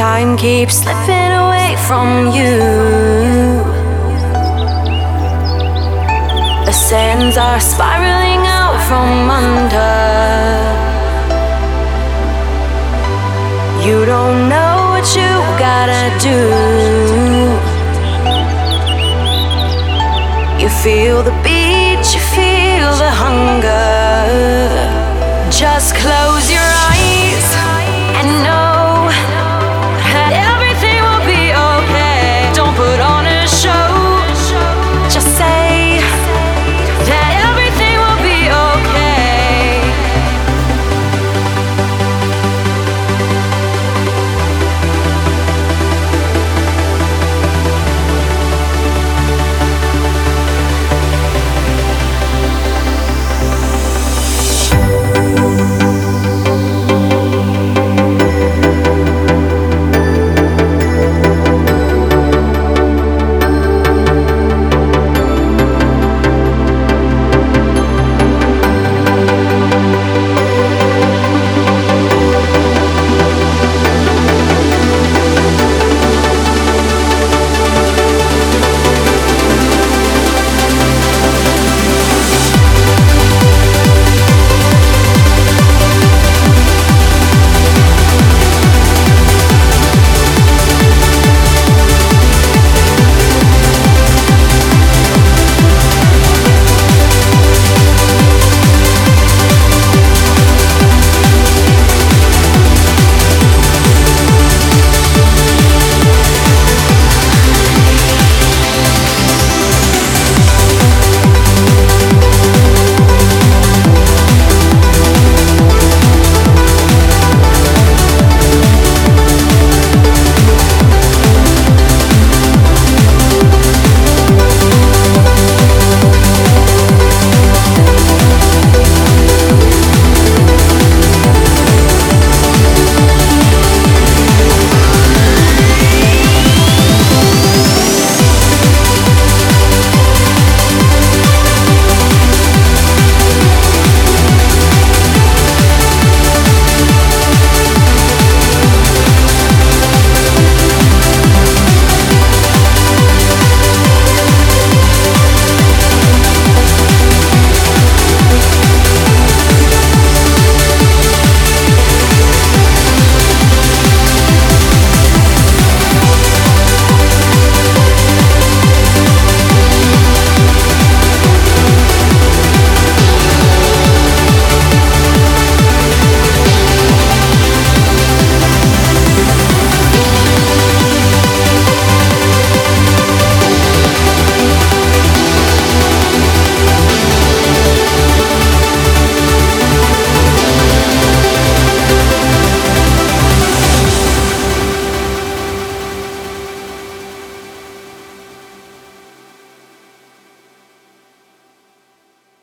Time keeps slipping away from you. The sands are spiraling out from under. You don't know what you gotta do. You feel the beat, you feel the hunger. Just close.